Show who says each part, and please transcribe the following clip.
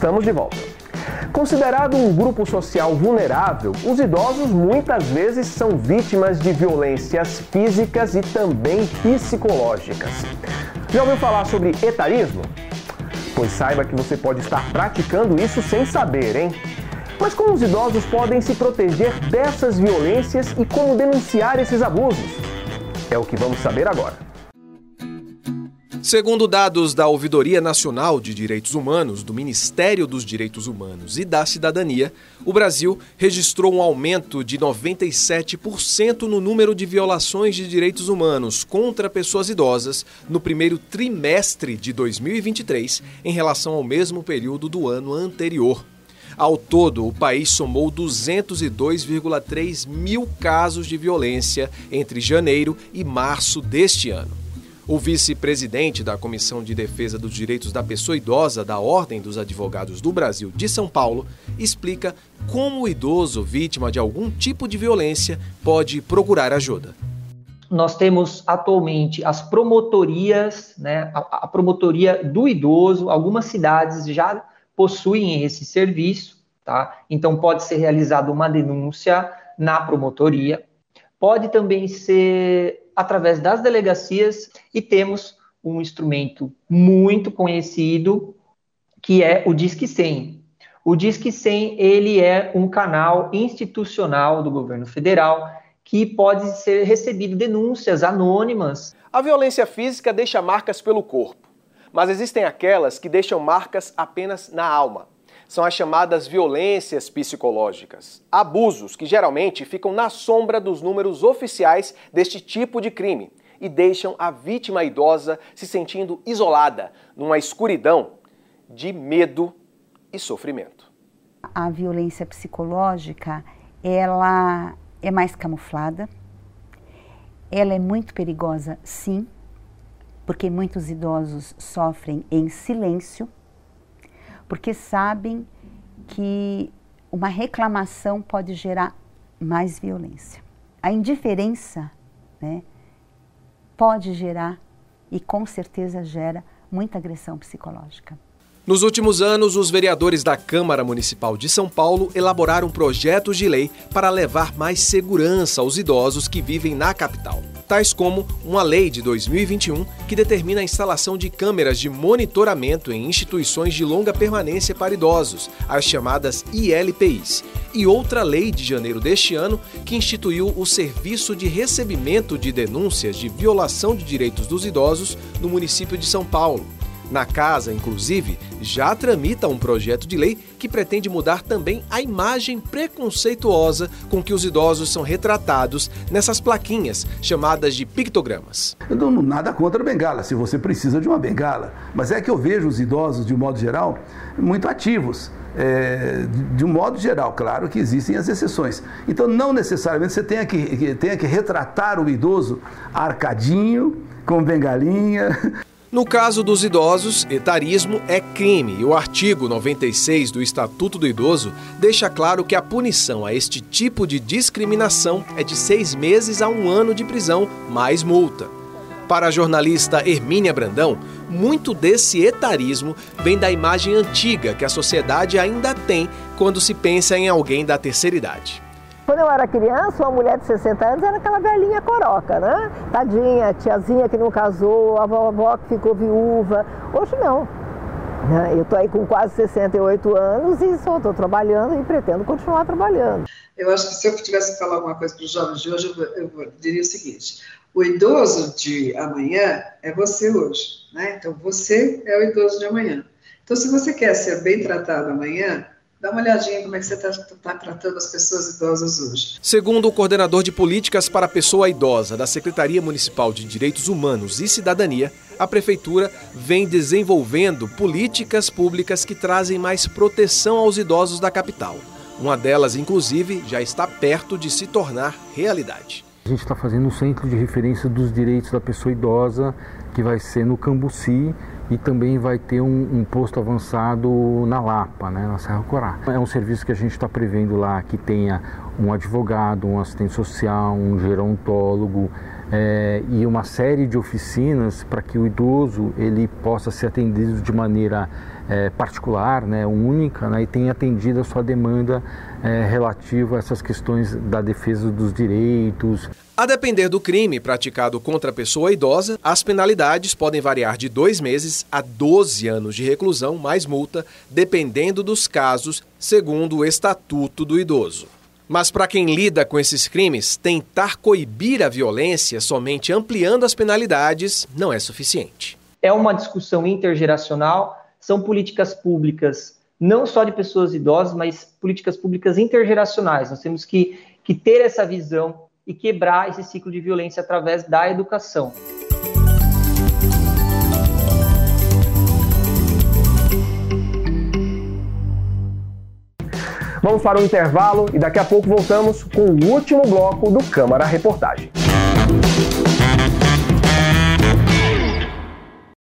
Speaker 1: Estamos de volta. Considerado um grupo social vulnerável, os idosos muitas vezes são vítimas de violências físicas e também psicológicas. Já ouviu falar sobre etarismo? Pois saiba que você pode estar praticando isso sem saber, hein? Mas como os idosos podem se proteger dessas violências e como denunciar esses abusos? É o que vamos saber agora.
Speaker 2: Segundo dados da Ouvidoria Nacional de Direitos Humanos, do Ministério dos Direitos Humanos e da Cidadania, o Brasil registrou um aumento de 97% no número de violações de direitos humanos contra pessoas idosas no primeiro trimestre de 2023 em relação ao mesmo período do ano anterior. Ao todo, o país somou 202,3 mil casos de violência entre janeiro e março deste ano. O vice-presidente da Comissão de Defesa dos Direitos da Pessoa Idosa da Ordem dos Advogados do Brasil de São Paulo explica como o idoso vítima de algum tipo de violência pode procurar ajuda.
Speaker 3: Nós temos atualmente as promotorias, né, a, a promotoria do idoso, algumas cidades já possuem esse serviço, tá? Então pode ser realizada uma denúncia na promotoria, pode também ser através das delegacias e temos um instrumento muito conhecido que é o Disque 100. O Disque 100 ele é um canal institucional do governo federal que pode ser recebido denúncias anônimas.
Speaker 1: A violência física deixa marcas pelo corpo, mas existem aquelas que deixam marcas apenas na alma são as chamadas violências psicológicas, abusos que geralmente ficam na sombra dos números oficiais deste tipo de crime e deixam a vítima idosa se sentindo isolada numa escuridão de medo e sofrimento.
Speaker 4: A violência psicológica, ela é mais camuflada. Ela é muito perigosa, sim, porque muitos idosos sofrem em silêncio porque sabem que uma reclamação pode gerar mais violência. A indiferença né, pode gerar, e com certeza gera, muita agressão psicológica.
Speaker 2: Nos últimos anos, os vereadores da Câmara Municipal de São Paulo elaboraram projetos de lei para levar mais segurança aos idosos que vivem na capital tais como uma lei de 2021 que determina a instalação de câmeras de monitoramento em instituições de longa permanência para idosos, as chamadas ILPIs, e outra lei de janeiro deste ano que instituiu o Serviço de Recebimento de Denúncias de Violação de Direitos dos Idosos no município de São Paulo. Na casa, inclusive, já tramita um projeto de lei que pretende mudar também a imagem preconceituosa com que os idosos são retratados nessas plaquinhas chamadas de pictogramas.
Speaker 5: Eu não nada contra a bengala, se você precisa de uma bengala, mas é que eu vejo os idosos, de um modo geral, muito ativos. É, de um modo geral, claro que existem as exceções. Então, não necessariamente você tenha que, tenha que retratar o idoso arcadinho, com bengalinha.
Speaker 2: No caso dos idosos, etarismo é crime e o artigo 96 do Estatuto do Idoso deixa claro que a punição a este tipo de discriminação é de seis meses a um ano de prisão, mais multa. Para a jornalista Hermínia Brandão, muito desse etarismo vem da imagem antiga que a sociedade ainda tem quando se pensa em alguém da terceira idade.
Speaker 6: Quando eu era criança, uma mulher de 60 anos era aquela velhinha coroca, né? Tadinha, tiazinha que não casou, a vovó que ficou viúva. Hoje não. Né? Eu estou aí com quase 68 anos e só estou trabalhando e pretendo continuar trabalhando.
Speaker 7: Eu acho que se eu tivesse que falar alguma coisa para os jovens de hoje, eu, eu diria o seguinte: o idoso de amanhã é você hoje, né? Então você é o idoso de amanhã. Então, se você quer ser bem tratado amanhã, Dá uma olhadinha como é que você está tá tratando as pessoas idosas hoje.
Speaker 2: Segundo o coordenador de políticas para a pessoa idosa da Secretaria Municipal de Direitos Humanos e Cidadania, a Prefeitura vem desenvolvendo políticas públicas que trazem mais proteção aos idosos da capital. Uma delas, inclusive, já está perto de se tornar realidade.
Speaker 8: A gente está fazendo um centro de referência dos direitos da pessoa idosa, que vai ser no Cambuci, e também vai ter um, um, posto avançado na Lapa, né, na Serra Corá. É um serviço que a gente está prevendo lá que tenha um advogado, um assistente social, um gerontólogo, é, e uma série de oficinas para que o idoso ele possa ser atendido de maneira é, particular, né, única, né, e tenha atendido a sua demanda é, relativa a essas questões da defesa dos direitos.
Speaker 2: A depender do crime praticado contra a pessoa idosa, as penalidades podem variar de dois meses a 12 anos de reclusão mais multa, dependendo dos casos, segundo o Estatuto do Idoso. Mas para quem lida com esses crimes, tentar coibir a violência somente ampliando as penalidades não é suficiente.
Speaker 3: É uma discussão intergeracional, são políticas públicas não só de pessoas idosas, mas políticas públicas intergeracionais. Nós temos que, que ter essa visão e quebrar esse ciclo de violência através da educação.
Speaker 1: Vamos para um intervalo e daqui a pouco voltamos com o último bloco do Câmara Reportagem.